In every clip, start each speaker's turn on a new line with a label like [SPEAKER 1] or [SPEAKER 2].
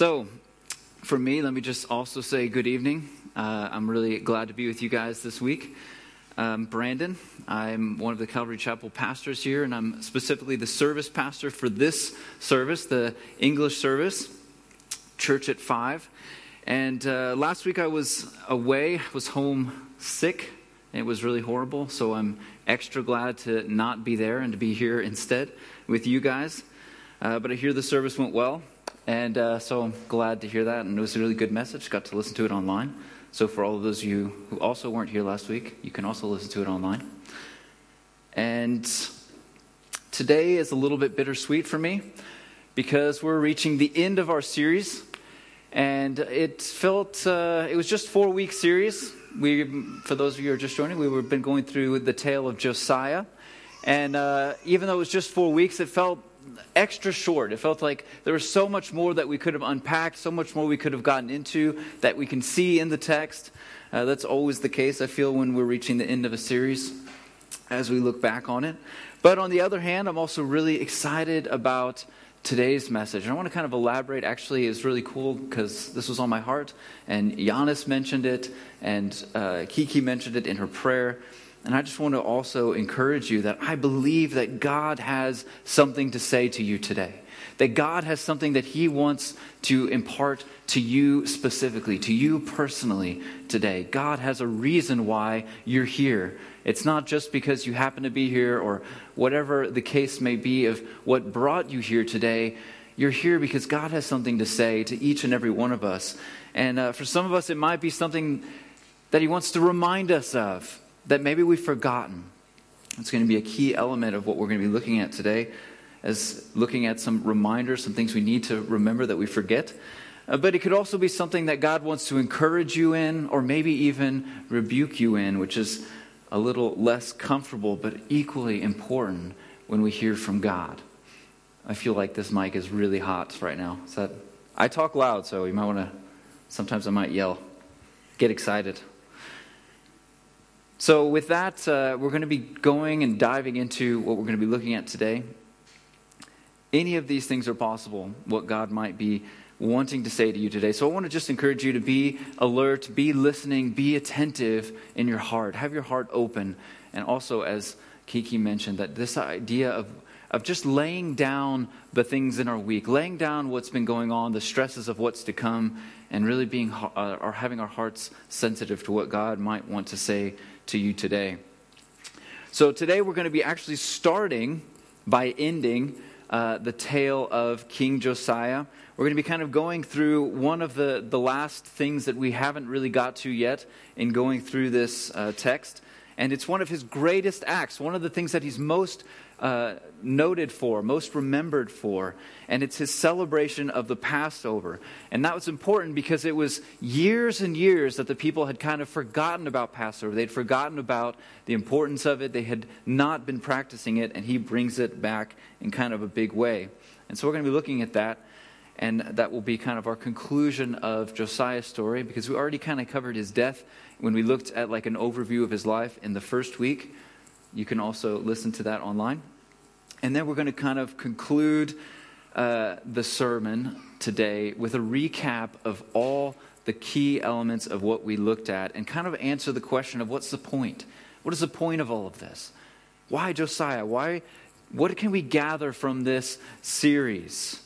[SPEAKER 1] So, for me, let me just also say good evening. Uh, I'm really glad to be with you guys this week. Um, Brandon, I'm one of the Calvary Chapel pastors here, and I'm specifically the service pastor for this service, the English service, Church at Five. And uh, last week I was away, I was home sick. It was really horrible, so I'm extra glad to not be there and to be here instead with you guys. Uh, but I hear the service went well. And uh, so I'm glad to hear that. And it was a really good message. Got to listen to it online. So for all of those of you who also weren't here last week, you can also listen to it online. And today is a little bit bittersweet for me because we're reaching the end of our series. And it felt, uh, it was just four week series. We, for those of you who are just joining, we've been going through the tale of Josiah. And uh, even though it was just four weeks, it felt extra short. It felt like there was so much more that we could have unpacked, so much more we could have gotten into that we can see in the text. Uh, that's always the case, I feel, when we're reaching the end of a series as we look back on it. But on the other hand, I'm also really excited about today's message. And I want to kind of elaborate. Actually, it's really cool because this was on my heart, and Giannis mentioned it, and uh, Kiki mentioned it in her prayer. And I just want to also encourage you that I believe that God has something to say to you today. That God has something that He wants to impart to you specifically, to you personally today. God has a reason why you're here. It's not just because you happen to be here or whatever the case may be of what brought you here today. You're here because God has something to say to each and every one of us. And uh, for some of us, it might be something that He wants to remind us of that maybe we've forgotten. It's going to be a key element of what we're going to be looking at today, as looking at some reminders, some things we need to remember that we forget. Uh, but it could also be something that God wants to encourage you in, or maybe even rebuke you in, which is a little less comfortable, but equally important when we hear from God. I feel like this mic is really hot right now. Is that, I talk loud, so you might want to, sometimes I might yell. Get excited. So, with that, uh, we're going to be going and diving into what we're going to be looking at today. Any of these things are possible, what God might be wanting to say to you today. So, I want to just encourage you to be alert, be listening, be attentive in your heart. Have your heart open. And also, as Kiki mentioned, that this idea of of just laying down the things in our week, laying down what's been going on, the stresses of what's to come, and really being uh, or having our hearts sensitive to what God might want to say to you today. So, today we're going to be actually starting by ending uh, the tale of King Josiah. We're going to be kind of going through one of the, the last things that we haven't really got to yet in going through this uh, text. And it's one of his greatest acts, one of the things that he's most uh, noted for, most remembered for, and it's his celebration of the Passover. And that was important because it was years and years that the people had kind of forgotten about Passover. They'd forgotten about the importance of it, they had not been practicing it, and he brings it back in kind of a big way. And so we're going to be looking at that. And that will be kind of our conclusion of Josiah's story because we already kind of covered his death when we looked at like an overview of his life in the first week. You can also listen to that online. And then we're going to kind of conclude uh, the sermon today with a recap of all the key elements of what we looked at and kind of answer the question of what's the point? What is the point of all of this? Why Josiah? Why? What can we gather from this series?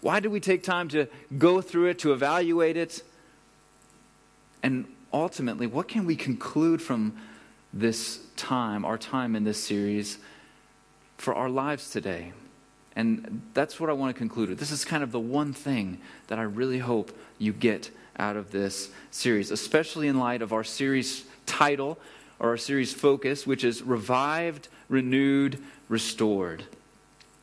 [SPEAKER 1] Why did we take time to go through it, to evaluate it? And ultimately, what can we conclude from this time, our time in this series, for our lives today. And that's what I want to conclude with. This is kind of the one thing that I really hope you get out of this series, especially in light of our series title or our series focus, which is Revived, Renewed, Restored,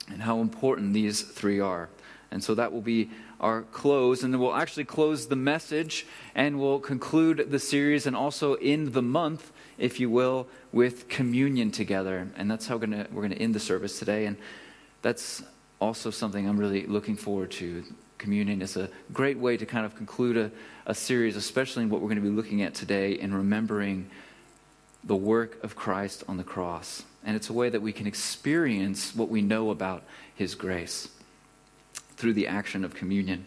[SPEAKER 1] and how important these three are. And so that will be our close, and then we'll actually close the message and we'll conclude the series and also end the month if you will, with communion together. And that's how we're going to end the service today. And that's also something I'm really looking forward to. Communion is a great way to kind of conclude a, a series, especially in what we're going to be looking at today in remembering the work of Christ on the cross. And it's a way that we can experience what we know about his grace through the action of communion.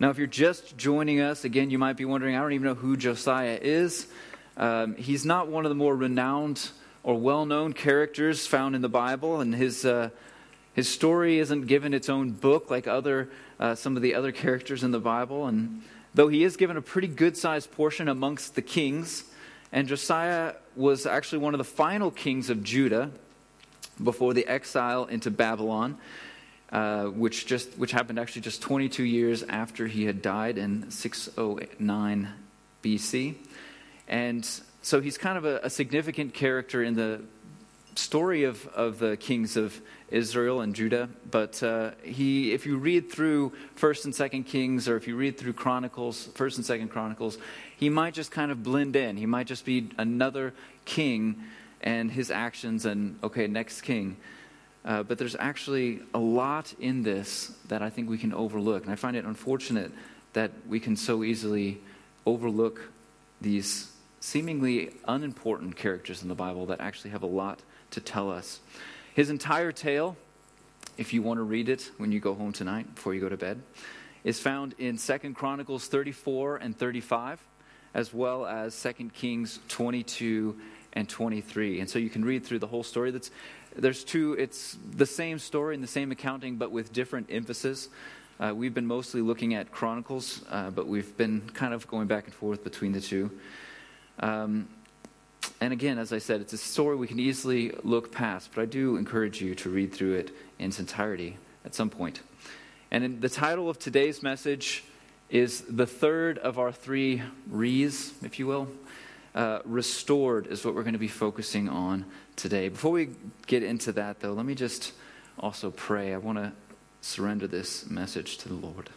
[SPEAKER 1] Now, if you're just joining us, again, you might be wondering, I don't even know who Josiah is. Um, he's not one of the more renowned or well known characters found in the Bible, and his, uh, his story isn't given its own book like other, uh, some of the other characters in the Bible. And though he is given a pretty good sized portion amongst the kings, and Josiah was actually one of the final kings of Judah before the exile into Babylon. Uh, which just which happened actually just 22 years after he had died in 609 BC, and so he's kind of a, a significant character in the story of, of the kings of Israel and Judah. But uh, he, if you read through First and Second Kings, or if you read through Chronicles, First and Second Chronicles, he might just kind of blend in. He might just be another king and his actions, and okay, next king. Uh, but there's actually a lot in this that I think we can overlook. And I find it unfortunate that we can so easily overlook these seemingly unimportant characters in the Bible that actually have a lot to tell us. His entire tale, if you want to read it when you go home tonight before you go to bed, is found in 2nd Chronicles 34 and 35, as well as 2nd Kings 22 and 23. And so you can read through the whole story. That's there's two, it's the same story and the same accounting, but with different emphasis. Uh, we've been mostly looking at Chronicles, uh, but we've been kind of going back and forth between the two. Um, and again, as I said, it's a story we can easily look past, but I do encourage you to read through it in its entirety at some point. And the title of today's message is the third of our three re's, if you will. Uh, restored is what we're going to be focusing on today. Before we get into that, though, let me just also pray. I want to surrender this message to the Lord.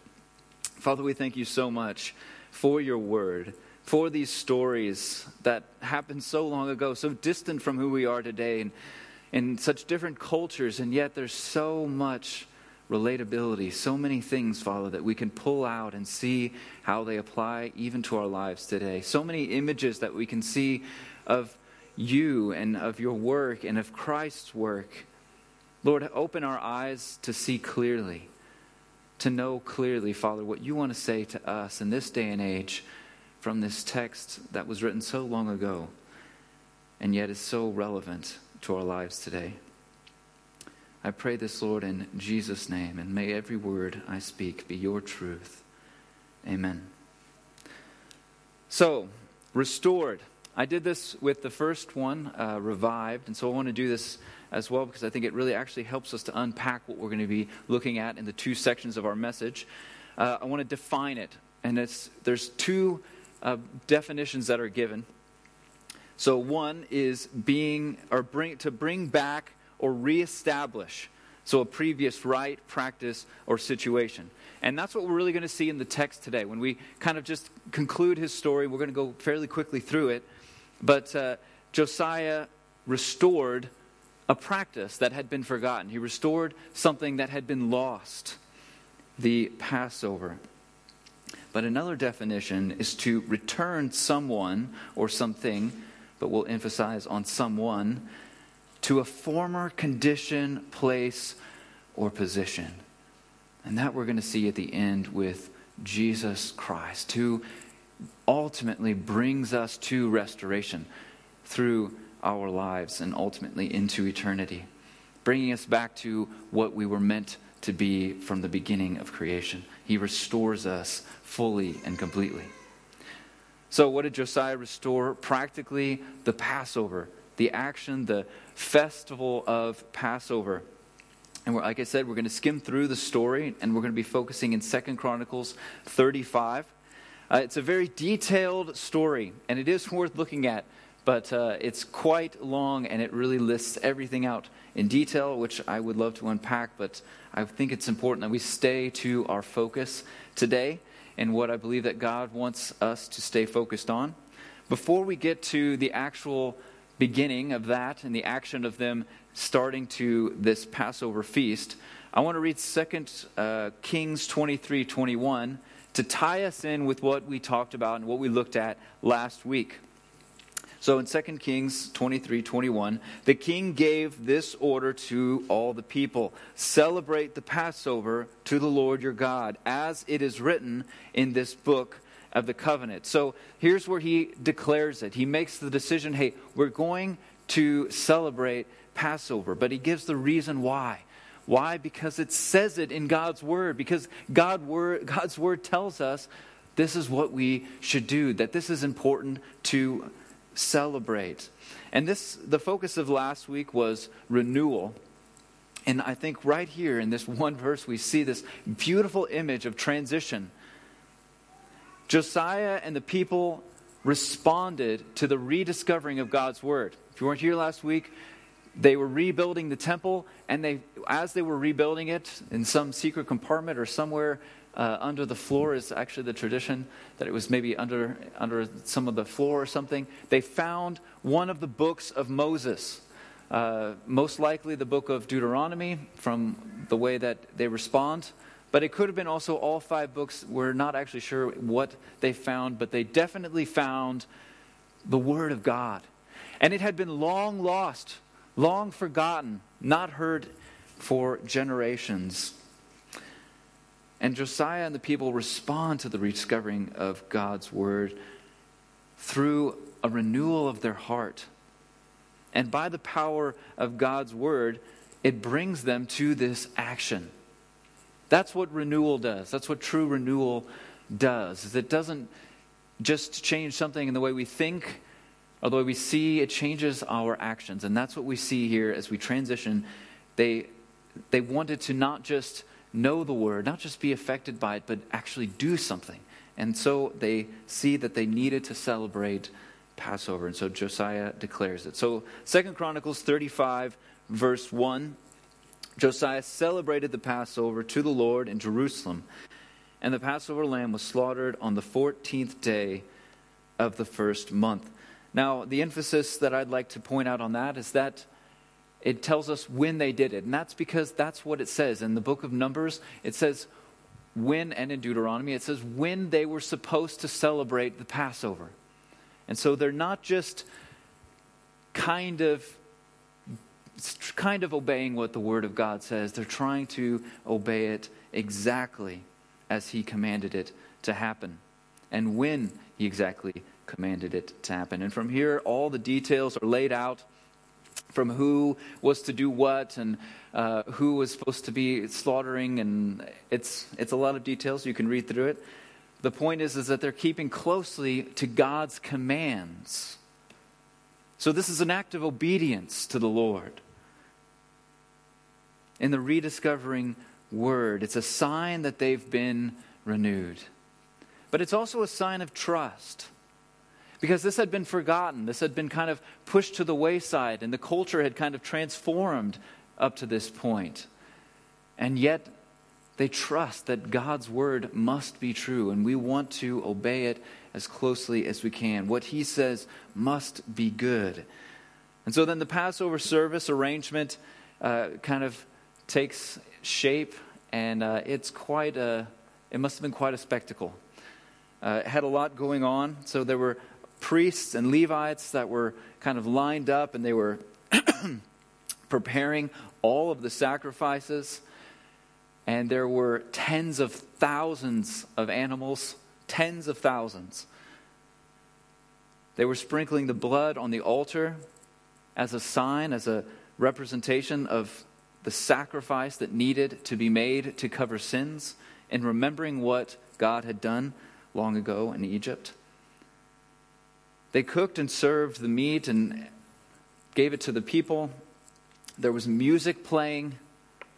[SPEAKER 1] Father, we thank you so much for your word, for these stories that happened so long ago, so distant from who we are today, and in such different cultures, and yet there's so much relatability, so many things, Father, that we can pull out and see how they apply even to our lives today. So many images that we can see of you and of your work and of Christ's work. Lord, open our eyes to see clearly, to know clearly, Father, what you want to say to us in this day and age from this text that was written so long ago and yet is so relevant to our lives today. I pray this, Lord, in Jesus' name, and may every word I speak be your truth. Amen. So, restored. I did this with the first one, uh, revived, and so I want to do this as well because I think it really actually helps us to unpack what we're going to be looking at in the two sections of our message. Uh, I want to define it, and there's two uh, definitions that are given. So one is being or bring to bring back or reestablish. So a previous right, practice, or situation. And that's what we're really going to see in the text today. When we kind of just conclude his story, we're going to go fairly quickly through it. But uh, Josiah restored a practice that had been forgotten. He restored something that had been lost the Passover. But another definition is to return someone or something, but we'll emphasize on someone, to a former condition, place, or position. And that we're going to see at the end with Jesus Christ, who ultimately brings us to restoration through our lives and ultimately into eternity, bringing us back to what we were meant to be from the beginning of creation. He restores us fully and completely. So, what did Josiah restore? Practically, the Passover, the action, the festival of Passover. And like I said, we're going to skim through the story, and we're going to be focusing in Second Chronicles 35. Uh, it's a very detailed story, and it is worth looking at, but uh, it's quite long and it really lists everything out in detail, which I would love to unpack, but I think it's important that we stay to our focus today and what I believe that God wants us to stay focused on. Before we get to the actual beginning of that and the action of them starting to this Passover feast, I want to read 2 uh, Kings 23 21 to tie us in with what we talked about and what we looked at last week. So in 2 Kings 23 21, the king gave this order to all the people Celebrate the Passover to the Lord your God, as it is written in this book of the covenant. So here's where he declares it. He makes the decision hey, we're going to celebrate Passover, but he gives the reason why. Why? Because it says it in God's word, because God word, God's word tells us this is what we should do, that this is important to celebrate. And this the focus of last week was renewal. And I think right here in this one verse we see this beautiful image of transition. Josiah and the people responded to the rediscovering of God's word. If you weren't here last week, they were rebuilding the temple, and they, as they were rebuilding it in some secret compartment or somewhere uh, under the floor is actually the tradition that it was maybe under under some of the floor or something. They found one of the books of Moses, uh, most likely the book of Deuteronomy, from the way that they respond. But it could have been also all five books. We're not actually sure what they found, but they definitely found the Word of God. And it had been long lost, long forgotten, not heard for generations. And Josiah and the people respond to the rediscovering of God's Word through a renewal of their heart. And by the power of God's Word, it brings them to this action. That's what renewal does. That's what true renewal does. Is it doesn't just change something in the way we think or the way we see, it changes our actions. And that's what we see here as we transition. They they wanted to not just know the word, not just be affected by it, but actually do something. And so they see that they needed to celebrate Passover. And so Josiah declares it. So Second Chronicles 35, verse 1 Josiah celebrated the Passover to the Lord in Jerusalem, and the Passover lamb was slaughtered on the 14th day of the first month. Now, the emphasis that I'd like to point out on that is that it tells us when they did it. And that's because that's what it says. In the book of Numbers, it says when, and in Deuteronomy, it says when they were supposed to celebrate the Passover. And so they're not just kind of kind of obeying what the Word of God says. They're trying to obey it exactly as He commanded it to happen and when He exactly commanded it to happen. And from here, all the details are laid out from who was to do what and uh, who was supposed to be slaughtering, and it's, it's a lot of details. You can read through it. The point is, is that they're keeping closely to God's commands. So, this is an act of obedience to the Lord in the rediscovering word. It's a sign that they've been renewed. But it's also a sign of trust. Because this had been forgotten, this had been kind of pushed to the wayside, and the culture had kind of transformed up to this point. And yet, they trust that God's word must be true, and we want to obey it as closely as we can. What he says must be good. And so then the Passover service arrangement uh, kind of takes shape, and uh, it's quite a, it must have been quite a spectacle. Uh, it had a lot going on. So there were priests and Levites that were kind of lined up, and they were preparing all of the sacrifices. And there were tens of thousands of animals, tens of thousands. They were sprinkling the blood on the altar as a sign, as a representation of the sacrifice that needed to be made to cover sins and remembering what God had done long ago in Egypt. They cooked and served the meat and gave it to the people. There was music playing.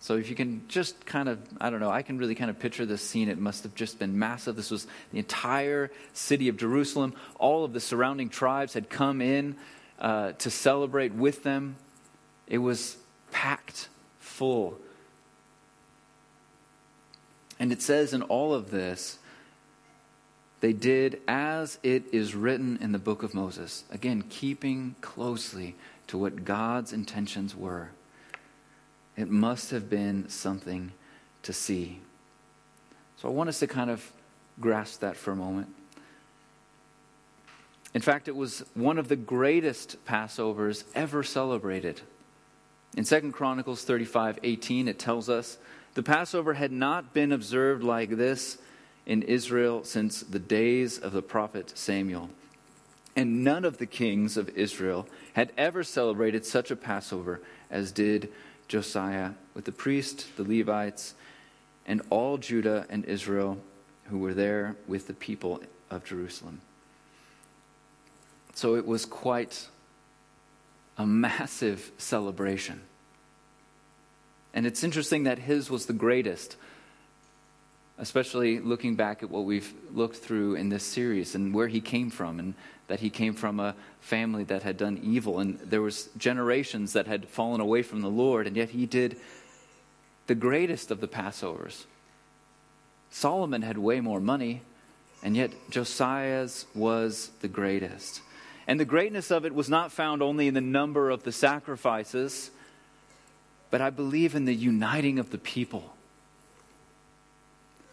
[SPEAKER 1] So if you can just kind of, I don't know, I can really kind of picture this scene. It must have just been massive. This was the entire city of Jerusalem. All of the surrounding tribes had come in uh, to celebrate with them. It was packed full. And it says in all of this, they did as it is written in the book of Moses. Again, keeping closely to what God's intentions were. It must have been something to see. So I want us to kind of grasp that for a moment. In fact, it was one of the greatest Passovers ever celebrated. In 2 Chronicles 35 18, it tells us the Passover had not been observed like this in Israel since the days of the prophet Samuel. And none of the kings of Israel had ever celebrated such a Passover as did Josiah with the priests, the Levites, and all Judah and Israel who were there with the people of Jerusalem. So it was quite a massive celebration. And it's interesting that his was the greatest, especially looking back at what we've looked through in this series and where he came from and that he came from a family that had done evil and there was generations that had fallen away from the Lord and yet he did the greatest of the Passovers. Solomon had way more money and yet Josiah's was the greatest. And the greatness of it was not found only in the number of the sacrifices, but I believe in the uniting of the people.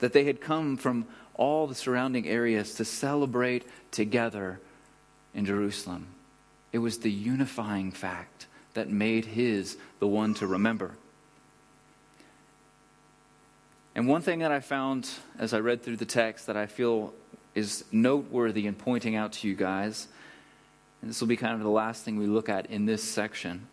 [SPEAKER 1] That they had come from all the surrounding areas to celebrate together in Jerusalem. It was the unifying fact that made his the one to remember. And one thing that I found as I read through the text that I feel is noteworthy in pointing out to you guys and this will be kind of the last thing we look at in this section,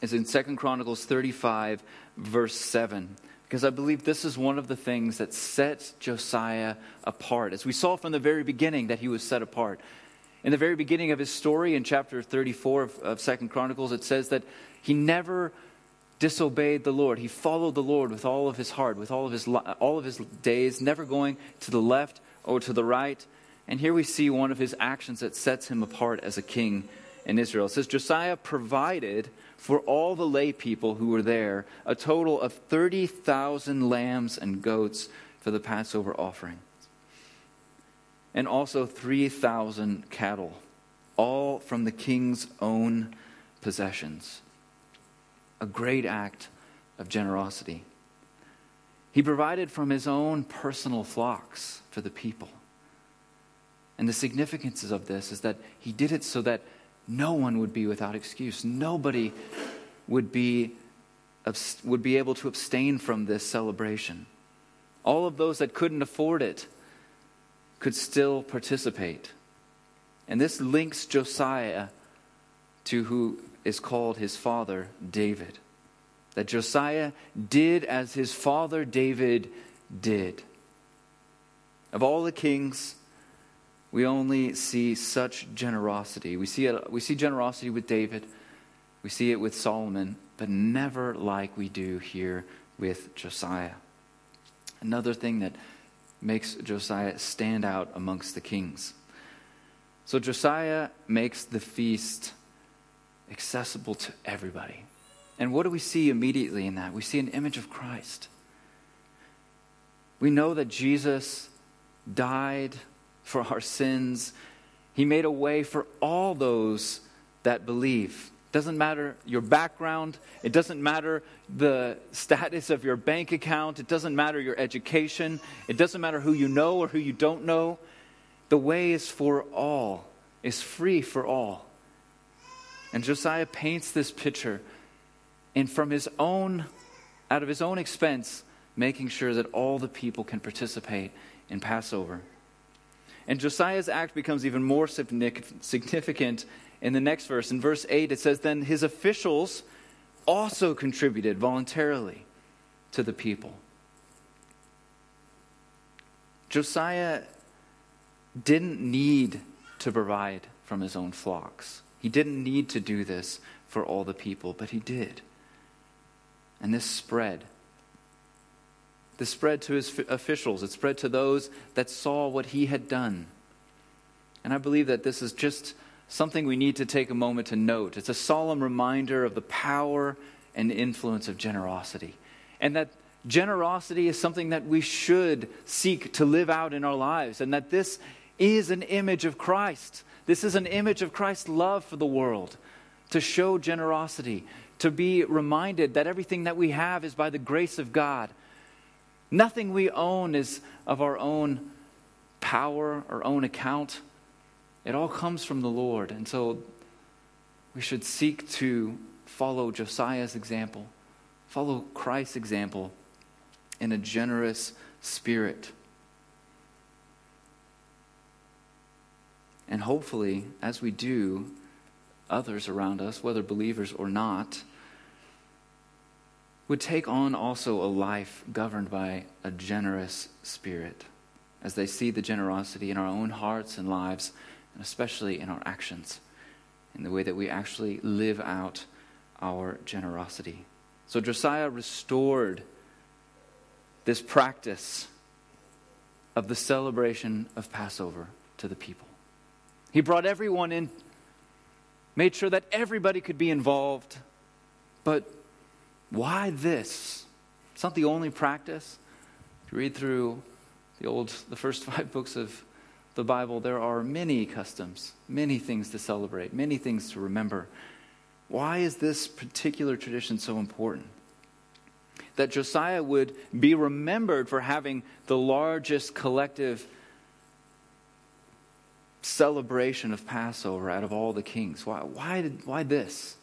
[SPEAKER 1] is in Second Chronicles 35, verse 7. Because I believe this is one of the things that sets Josiah apart. As we saw from the very beginning that he was set apart. In the very beginning of his story, in chapter 34 of, Second Chronicles, it says that he never disobeyed the Lord. He followed the Lord with all of his heart, with all of his, all of his days, never going to the left or to the right. And here we see one of his actions that sets him apart as a king in Israel. It says Josiah provided for all the lay people who were there a total of 30,000 lambs and goats for the Passover offering, and also 3,000 cattle, all from the king's own possessions. A great act of generosity. He provided from his own personal flocks for the people. And the significance of this is that he did it so that no one would be without excuse. Nobody would be, would be able to abstain from this celebration. All of those that couldn't afford it could still participate. And this links Josiah to who is called his father, David. That Josiah did as his father David did. Of all the kings, we only see such generosity. We see, it, we see generosity with David, we see it with Solomon, but never like we do here with Josiah. Another thing that makes Josiah stand out amongst the kings. So Josiah makes the feast accessible to everybody. And what do we see immediately in that? We see an image of Christ. We know that Jesus died for our sins. He made a way for all those that believe. It Doesn't matter your background, it doesn't matter the status of your bank account, it doesn't matter your education, it doesn't matter who you know or who you don't know. The way is for all, is free for all. And Josiah paints this picture and from his own out of his own expense making sure that all the people can participate in Passover. And Josiah's act becomes even more significant in the next verse. In verse 8, it says, Then his officials also contributed voluntarily to the people. Josiah didn't need to provide from his own flocks. He didn't need to do this for all the people, but he did. And this spread this spread to his officials, it spread to those that saw what he had done. And I believe that this is just something we need to take a moment to note. It's a solemn reminder of the power and influence of generosity. And that generosity is something that we should seek to live out in our lives. And that this is an image of Christ. This is an image of Christ's love for the world. To show generosity, to be reminded that everything that we have is by the grace of God Nothing we own is of our own power, our own account. It all comes from the Lord. And so we should seek to follow Josiah's example, follow Christ's example in a generous spirit. And hopefully, as we do, others around us, whether believers or not, would take on also a life governed by a generous spirit as they see the generosity in our own hearts and lives, and especially in our actions, in the way that we actually live out our generosity. So Josiah restored this practice of the celebration of Passover to the people. He brought everyone in, made sure that everybody could be involved. But why this? It's not the only practice. If you read through the old the first five books of the Bible, there are many customs, many things to celebrate, many things to remember. Why is this particular tradition so important? That Josiah would be remembered for having the largest collective celebration of Passover out of all the kings. Why, why, did, why this?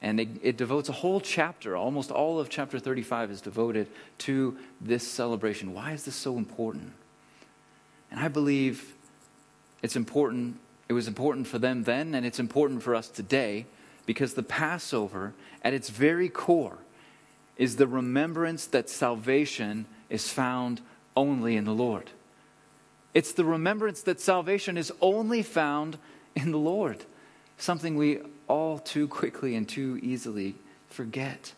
[SPEAKER 1] And it, it, devotes a whole chapter, almost all of chapter 35 is devoted to this celebration. Why is this so important? And I believe it's important. It was important for them then, and it's important for us today because the Passover, at its very core, is the remembrance that salvation is found only in the Lord. It's the remembrance that salvation is only found in the Lord, something we all too quickly and too easily forget.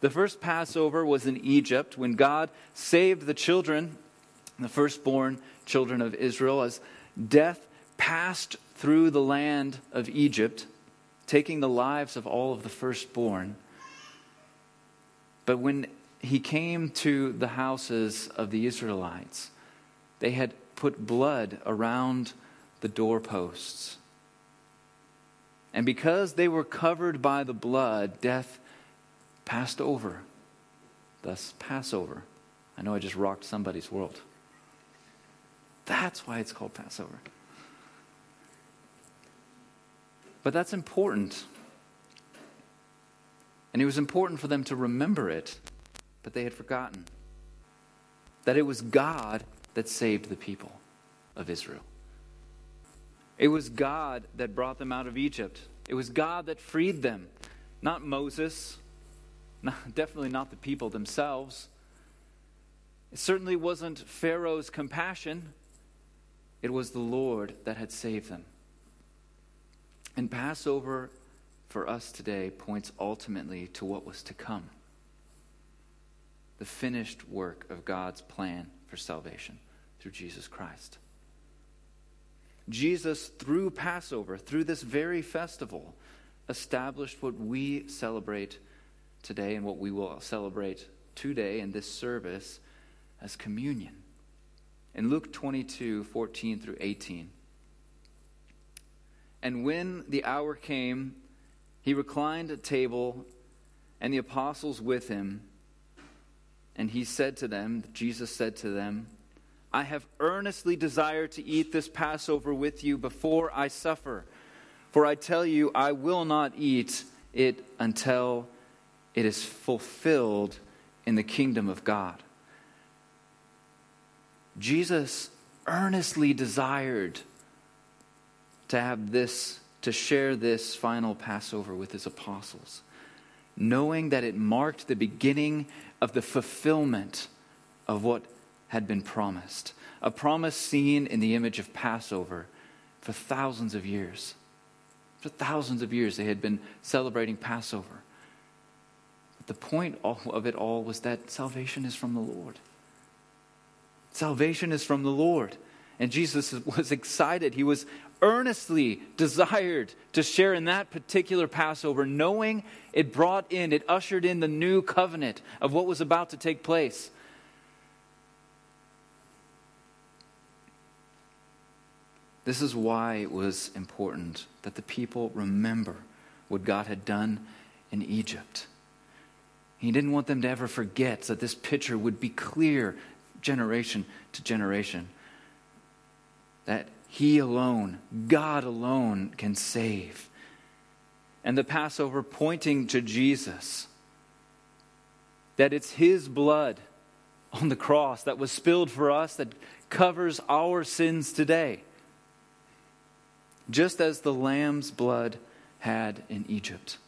[SPEAKER 1] The first Passover was in Egypt when God saved the children, the firstborn children of Israel, as death passed through the land of Egypt, taking the lives of all of the firstborn. But when he came to the houses of the Israelites, they had put blood around the doorposts and because they were covered by the blood, death passed over. Thus, Passover. I know I just rocked somebody's world. That's why it's called Passover. But that's important. And it was important for them to remember it, but they had forgotten that it was God that saved the people of Israel. It was God that brought them out of Egypt. It was God that freed them, not Moses, not, definitely not the people themselves. It certainly wasn't Pharaoh's compassion, it was the Lord that had saved them. And Passover for us today points ultimately to what was to come the finished work of God's plan for salvation through Jesus Christ. Jesus, through Passover, through this very festival, established what we celebrate today and what we will celebrate today in this service as communion. In Luke 22 14 through 18. And when the hour came, he reclined at table, and the apostles with him. And he said to them, Jesus said to them, I have earnestly desired to eat this Passover with you before I suffer. For I tell you, I will not eat it until it is fulfilled in the kingdom of God. Jesus earnestly desired to have this, to share this final Passover with his apostles, knowing that it marked the beginning of the fulfillment of what had been promised, a promise seen in the image of Passover for thousands of years. For thousands of years, they had been celebrating Passover. But the point of it all was that salvation is from the Lord. Salvation is from the Lord. And Jesus was excited. He was earnestly desired to share in that particular Passover, knowing it brought in, it ushered in the new covenant of what was about to take place. This is why it was important that the people remember what God had done in Egypt. He didn't want them to ever forget that this picture would be clear generation to generation. That He alone, God alone, can save. And the Passover pointing to Jesus, that it's His blood on the cross that was spilled for us that covers our sins today, just as the lamb's blood had in Egypt.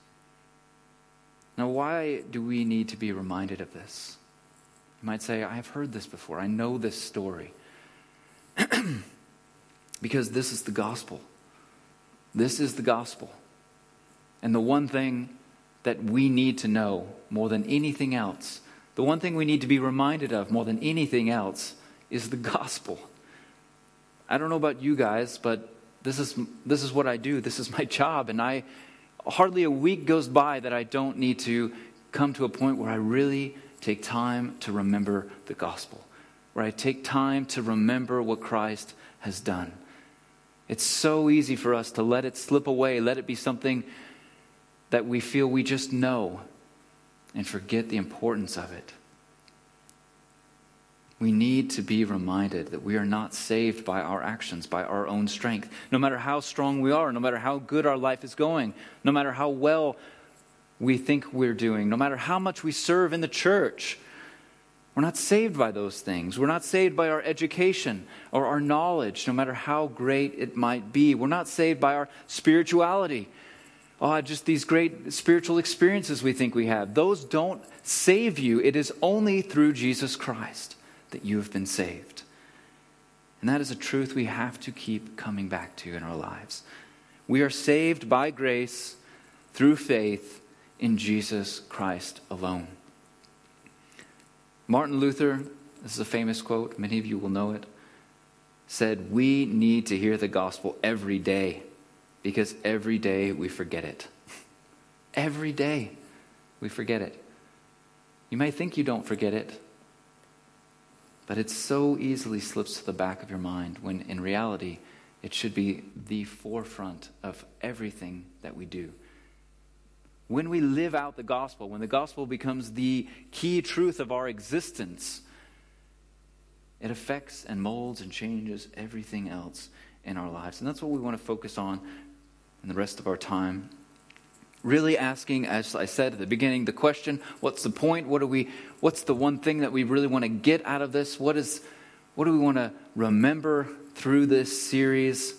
[SPEAKER 1] Now, why do we need to be reminded of this? You might say, I have heard this before. I know this story. because this is the gospel. This is the gospel. And the one thing that we need to know more than anything else, the one thing we need to be reminded of more than anything else, is the gospel. I don't know about you guys, but this is, this is what I do. This is my job. And I hardly a week goes by that I don't need to come to a point where I really take time to remember the gospel, where I take time to remember what Christ has done. It's so easy for us to let it slip away, let it be something that we feel we just know, and forget the importance of it. We need to be reminded that we are not saved by our actions, by our own strength. No matter how strong we are, no matter how good our life is going, no matter how well we think we're doing, no matter how much we serve in the church, we're not saved by those things. We're not saved by our education or our knowledge, no matter how great it might be. We're not saved by our spirituality. Oh, just these great spiritual experiences we think we have. Those don't save you. It is only through Jesus Christ that you have been saved. And that is a truth we have to keep coming back to in our lives. We are saved by grace through faith in Jesus Christ alone. Martin Luther, this is a famous quote, many of you will know it, said, We need to hear the gospel every day because every day we forget it. every day we forget it. You may think you don't forget it, but it so easily slips to the back of your mind when in reality it should be the forefront of everything that we do. When we live out the gospel, when the gospel becomes the key truth of our existence, it affects and molds and changes everything else in our lives. And that's what we want to focus on in the rest of our time really asking as i said at the beginning the question what's the point? What do we what's the one thing that we really want to get out of this? What is what do we want to remember through this series?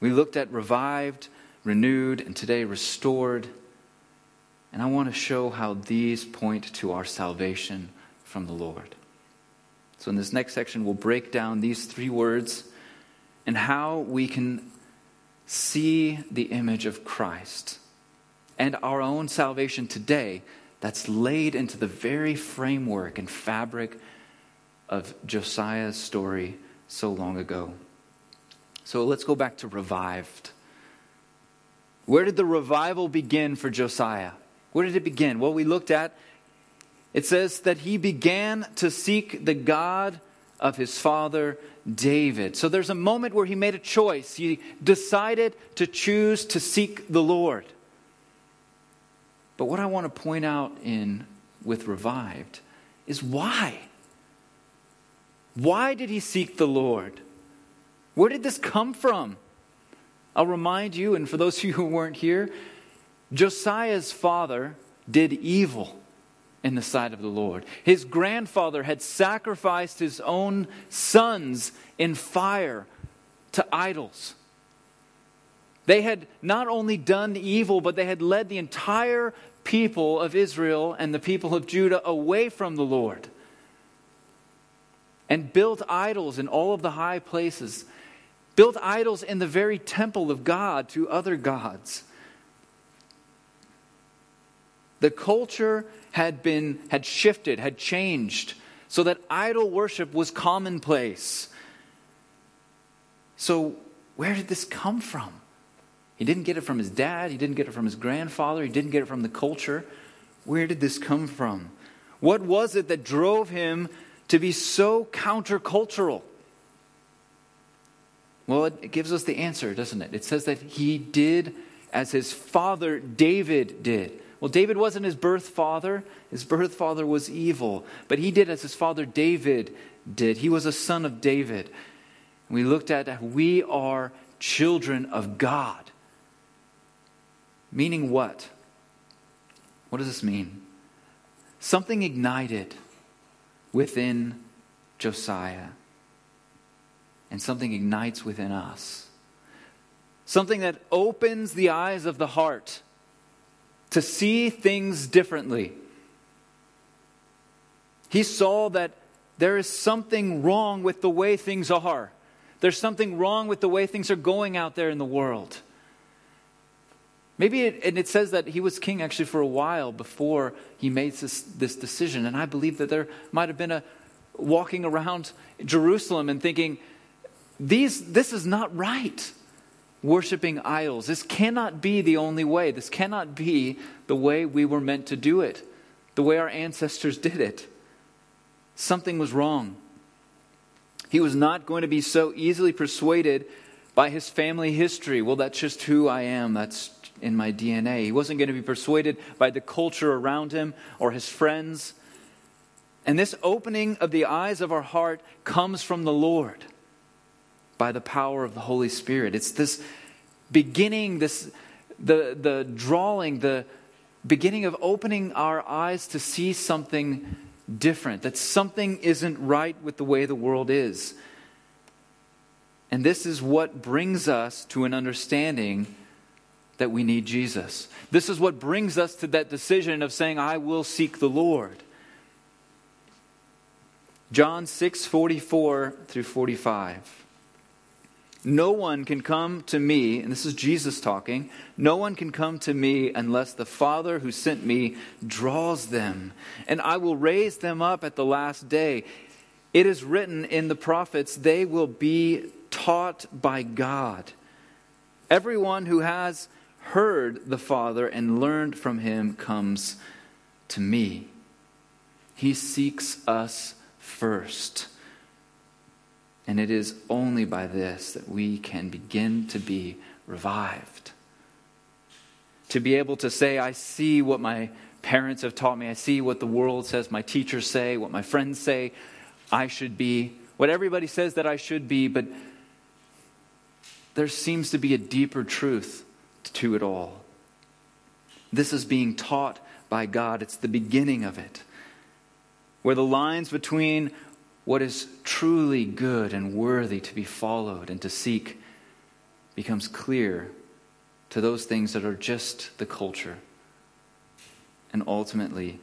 [SPEAKER 1] We looked at revived renewed and today restored. And i want to show how these point to our salvation from the lord. So in this next section we'll break down these three words and how we can see the image of Christ and our own salvation today that's laid into the very framework and fabric of Josiah's story so long ago. So let's go back to revived. Where did the revival begin for Josiah? Where did it begin? Well, we looked at it says that he began to seek the God of his father David. So there's a moment where he made a choice. He decided to choose to seek the Lord. But what I want to point out in with revived is why? Why did he seek the Lord? Where did this come from? I'll remind you, and for those of you who weren't here, Josiah's father did evil in the sight of the Lord. His grandfather had sacrificed his own sons in fire to idols. They had not only done evil, but they had led the entire people of Israel and the people of Judah away from the Lord and built idols in all of the high places, built idols in the very temple of God to other gods. The culture had been had shifted, had changed, so that idol worship was commonplace. So, where did this come from? He didn't get it from his dad, he didn't get it from his grandfather, he didn't get it from the culture. Where did this come from? What was it that drove him to be so countercultural? Well, it gives us the answer, doesn't it? It says that he did as his father David did. Well, David wasn't his birth father. His birth father was evil. But he did as his father David did. He was a son of David. We looked at we are children of God. Meaning what? What does this mean? Something ignited within Josiah, and something ignites within us. Something that opens the eyes of the heart to see things differently. He saw that there is something wrong with the way things are. There's something wrong with the way things are going out there in the world. Maybe, it, and it says that he was king actually for a while before he made this, this decision. And I believe that there might have been a walking around Jerusalem and thinking, These, this is not right. Worshipping idols. This cannot be the only way. This cannot be the way we were meant to do it, the way our ancestors did it. Something was wrong. He was not going to be so easily persuaded by his family history. Well, that's just who I am. That's in my DNA. He wasn't going to be persuaded by the culture around him or his friends. And this opening of the eyes of our heart comes from the Lord by the power of the Holy Spirit. It's this beginning, this the the drawing, the beginning of opening our eyes to see something different, that something isn't right with the way the world is. And this is what brings us to an understanding that we need Jesus. This is what brings us to that decision of saying, I will seek the Lord. John 6 44 through 45. No one can come to me, and this is Jesus talking, no one can come to me unless the Father who sent me draws them, and I will raise them up at the last day. It is written in the prophets, they will be taught by God. Everyone who has heard the Father and learned from him comes to me. He seeks us first. And it is only by this that we can begin to be revived. To be able to say, I see what my parents have taught me, I see what the world says, my teachers say, what my friends say I should be, what everybody says that I should be, but there seems to be a deeper truth to it all. This is being taught by God, it's the beginning of it. Where the lines between what is truly good and worthy to be followed and to seek becomes clear to those things that are just the culture and ultimately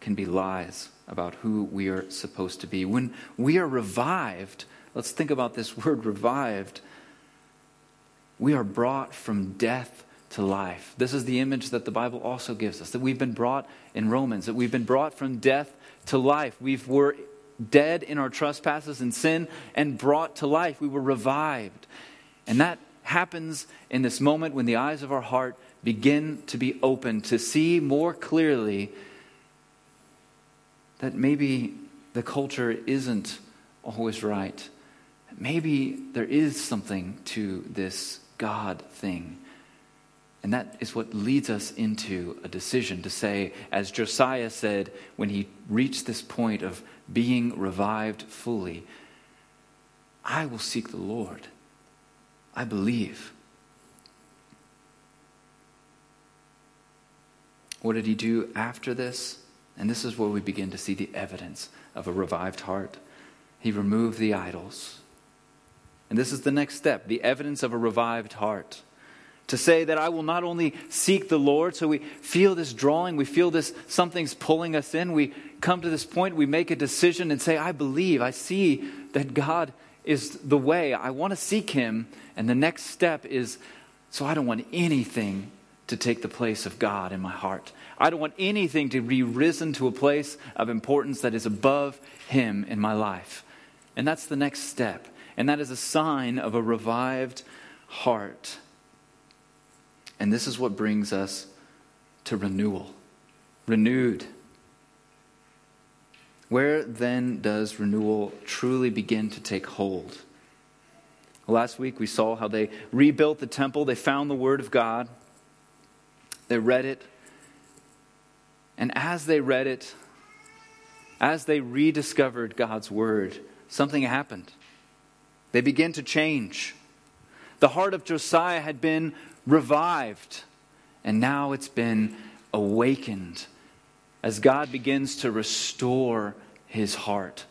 [SPEAKER 1] can be lies about who we are supposed to be. When we are revived, let's think about this word revived we are brought from death to life. This is the image that the Bible also gives us that we've been brought in Romans, that we've been brought from death to life. We've, were dead in our trespasses and sin and brought to life. We were revived. And that happens in this moment when the eyes of our heart begin to be open to see more clearly that maybe the culture isn't always right. Maybe there is something to this God thing. And that is what leads us into a decision to say, as Josiah said when he reached this point of being revived fully, I will seek the Lord. I believe. What did he do after this? And this is where we begin to see the evidence of a revived heart. He removed the idols. And this is the next step the evidence of a revived heart. To say that I will not only seek the Lord, so we feel this drawing, we feel this, something's pulling us in. We come to this point, we make a decision and say, I believe, I see that God is the way. I want to seek Him. And the next step is, so I don't want anything to take the place of God in my heart. I don't want anything to be risen to a place of importance that is above Him in my life. And that's the next step and that is a sign of a revived heart. And this is what brings us to renewal. Renewed. Where then does renewal truly begin to take hold? Last week we saw how they rebuilt the temple, they found the Word of God, they read it, and as they read it, as they rediscovered God's Word, something happened. They began to change. The heart of Josiah had been revived, and now it's been awakened as God begins to restore his heart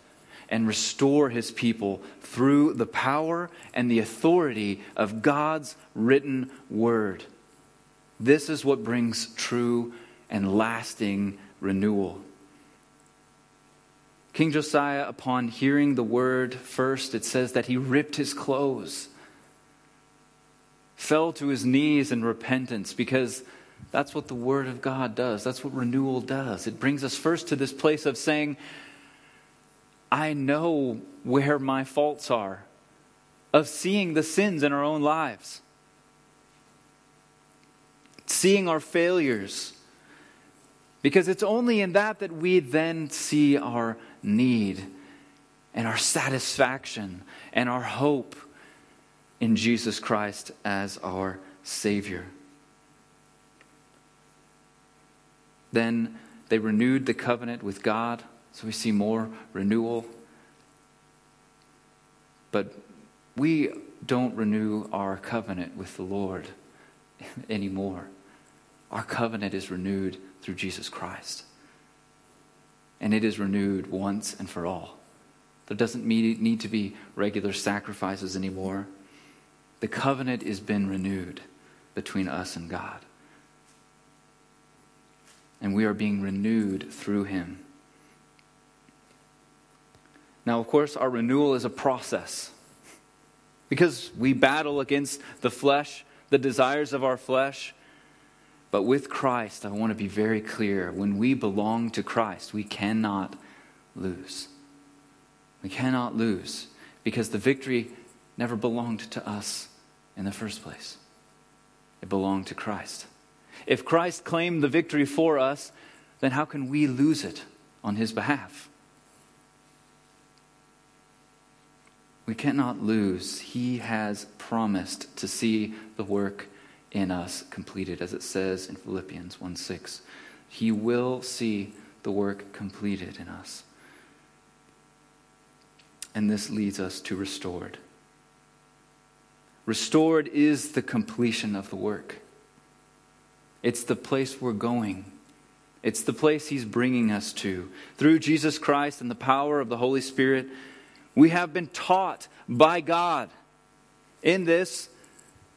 [SPEAKER 1] and restore his people through the power and the authority of God's written word. This is what brings true and lasting renewal. King Josiah, upon hearing the word first, it says that he ripped his clothes, fell to his knees in repentance, because that's what the word of God does. That's what renewal does. It brings us first to this place of saying, I know where my faults are, of seeing the sins in our own lives, seeing our failures. Because it's only in that that we then see our need and our satisfaction and our hope in Jesus Christ as our Savior. Then they renewed the covenant with God, so we see more renewal. But we don't renew our covenant with the Lord anymore. Our covenant is renewed through Jesus Christ and it is renewed once and for all. There doesn't need to be regular sacrifices anymore. The covenant has been renewed between us and God. And we are being renewed through Him. Now, of course, our renewal is a process because we battle against the flesh, the desires of our flesh. But with Christ, I want to be very clear. When we belong to Christ, we cannot lose. We cannot lose because the victory never belonged to us in the first place, it belonged to Christ. If Christ claimed the victory for us, then how can we lose it on his behalf? We cannot lose. He has promised to see the work in us completed, as it says in Philippians 1 6. He will see the work completed in us. And this leads us to restored. Restored is the completion of the work. It's the place we're going. It's the place He's bringing us to. Through Jesus Christ and the power of the Holy Spirit, we have been taught by God. In this,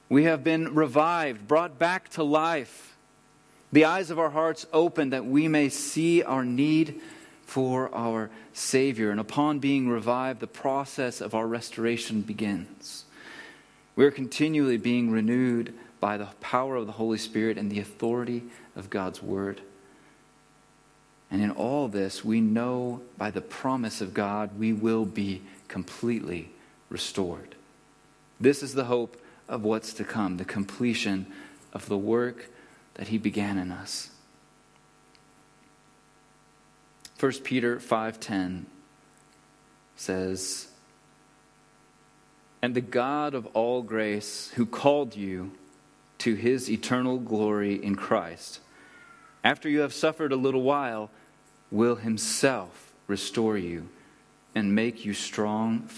[SPEAKER 1] we have been revived, brought back to life. The eyes of our hearts opened that we may see our need for our Savior. And upon being revived, the process of our restoration begins. We're continually being renewed by the power of the Holy Spirit and the authority of God's Word. And in all this, we know by the promise of God we will be completely restored. This is the hope of what's to come, the completion of the work that he began in us. 1 Peter 5:10 says, "And the God of all grace, who called you to his eternal glory in Christ, after you have suffered a little while, will himself restore you and make you strong,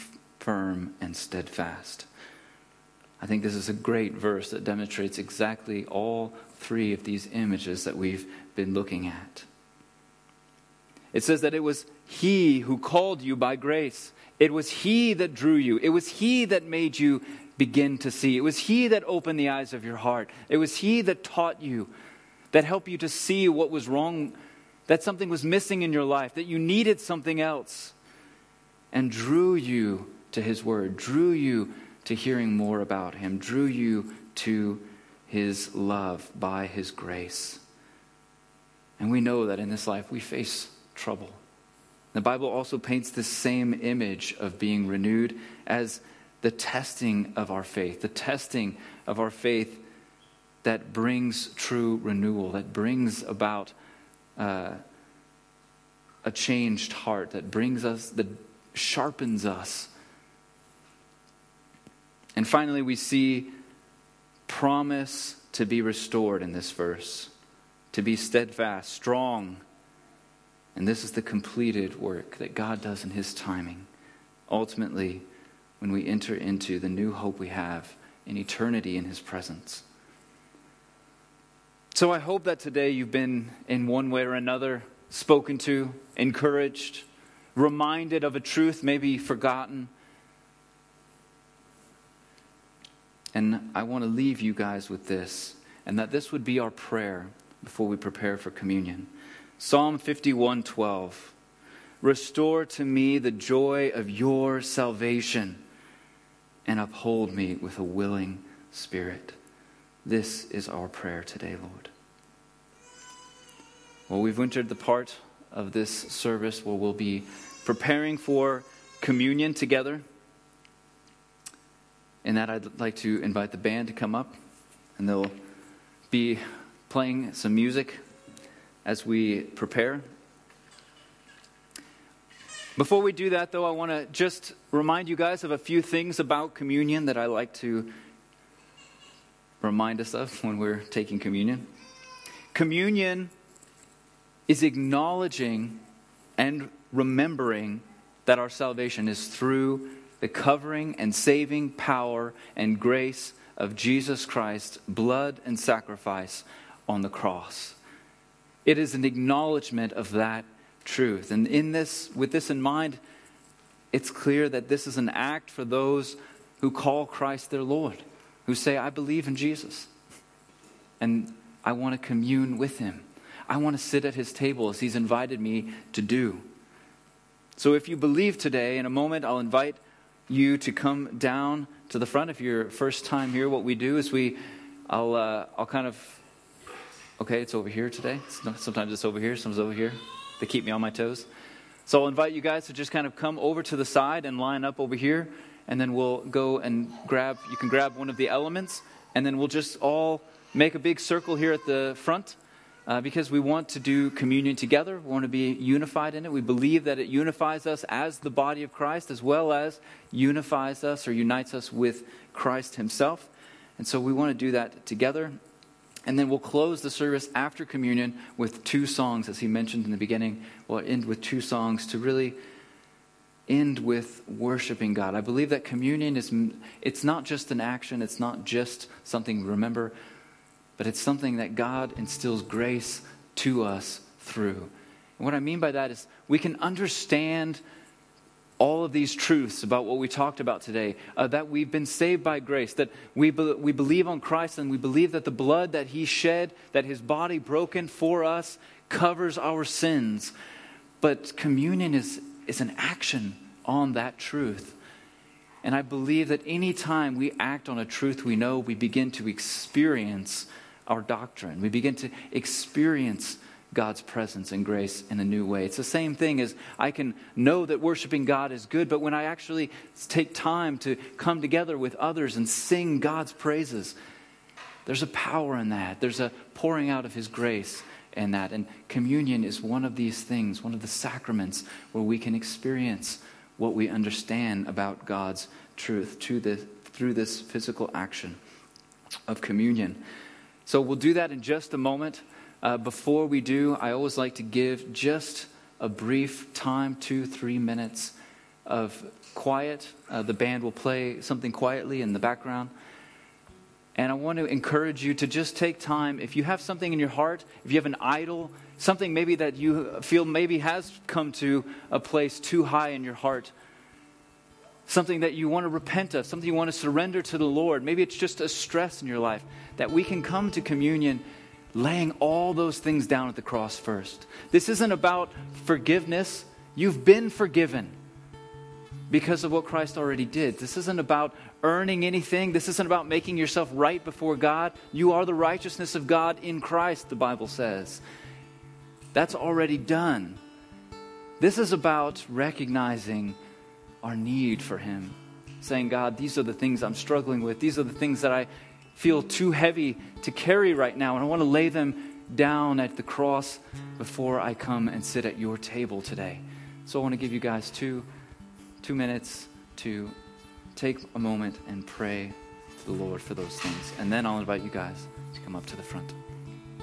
[SPEAKER 1] firm, and steadfast." I think this is a great verse that demonstrates exactly all three of these images that we've been looking at. It says that it was He who called you by grace. It was He that drew you. It was He that made you begin to see. It was He that opened the eyes of your heart. It was He that taught you, that helped you to see what was wrong, that something was missing in your life, that you needed something else, and drew you to His Word, drew you to hearing more about him, drew you to his love by his grace. And we know that in this life we face trouble. The Bible also paints the same image of being renewed as the testing of our faith, the testing of our faith that brings true renewal, that brings about uh, a changed heart, that brings us, that sharpens us and finally, we see promise to be restored in this verse, to be steadfast, strong. And this is the completed work that God does in His timing. Ultimately, when we enter into the new hope we have in eternity in His presence. So I hope that today you've been, in one way or another, spoken to, encouraged, reminded of a truth maybe forgotten. And I want to leave you guys with this, and that this would be our prayer before we prepare for communion. Psalm 51:12 Restore to me the joy of your salvation and uphold me with a willing spirit. This is our prayer today, Lord. Well, we've entered the part of this service where we'll be preparing for communion together. And that I'd like to invite the band to come up, and they'll be playing some music as we prepare. Before we do that, though, I want to just remind you guys of a few things about communion that I like to remind us of when we're taking communion. Communion is acknowledging and remembering that our salvation is through the covering and saving power and grace of Jesus Christ's blood and sacrifice on the cross. It is an acknowledgement of that truth. And in this, with this in mind, it's clear that this is an act for those who call Christ their Lord, who say, I believe in Jesus. And I want to commune with him. I want to sit at his table as he's invited me to do. So if you believe today, in a moment, I'll invite you to come down to the front. If you're first time here, what we do is we, I'll, uh, I'll kind of, okay, it's over here today. Sometimes it's over here, sometimes over here. They keep me on my toes. So I'll invite you guys to just kind of come over to the side and line up over here, and then we'll go and grab, you can grab one of the elements, and then we'll just all make a big circle here at the front uh, because we want to do communion together. We want to be unified in it. We believe that it unifies us as the body of Christ as well as unifies us or unites us with Christ Himself. And so we want to do that together. And then we'll close the service after communion with two songs, as he mentioned in the beginning. We'll end with two songs to really end with worshiping God. I believe that communion is it's not just an action, it's not just something remember, but it's something that God instills grace to us through. And what I mean by that is we can understand all of these truths about what we talked about today uh, that we've been saved by grace, that we, be- we believe on Christ, and we believe that the blood that He shed, that His body broken for us, covers our sins. But communion is, is an action on that truth. And I believe that any time we act on a truth we know, we begin to experience our doctrine. We begin to experience God's presence and grace in a new way. It's the same thing as I can know that worshiping God is good, but when I actually take time to come together with others and sing God's praises, there's a power in that. There's a pouring out of His grace in that. And communion is one of these things, one of the sacraments where we can experience what we understand about God's truth through this physical action of communion. So we'll do that in just a moment. Uh, before we do, I always like to give just a brief time, two, three minutes of quiet. Uh, the band will play something quietly in the background. And I want to encourage you to just take time. If you have something in your heart, if you have an idol, something maybe that you feel maybe has come to a place too high in your heart, something that you want to repent of, something you want to surrender to the Lord. Maybe it's just a stress in your life that we can come to communion laying all those things down at the cross first. This isn't about forgiveness. You've been forgiven because of what Christ already did. This isn't about earning anything. This isn't about making yourself right before God. You are the righteousness of God in Christ, the Bible says. That's already done. This is about recognizing our need for Him. Saying, God, these are the things I'm struggling with. These are the things that I feel too heavy to carry right now, and I want to lay them down at the cross before I come and sit at your table today. So I want to give you guys two, two minutes to take a moment and pray to the Lord for those things. And then I'll invite you guys to come up to the front.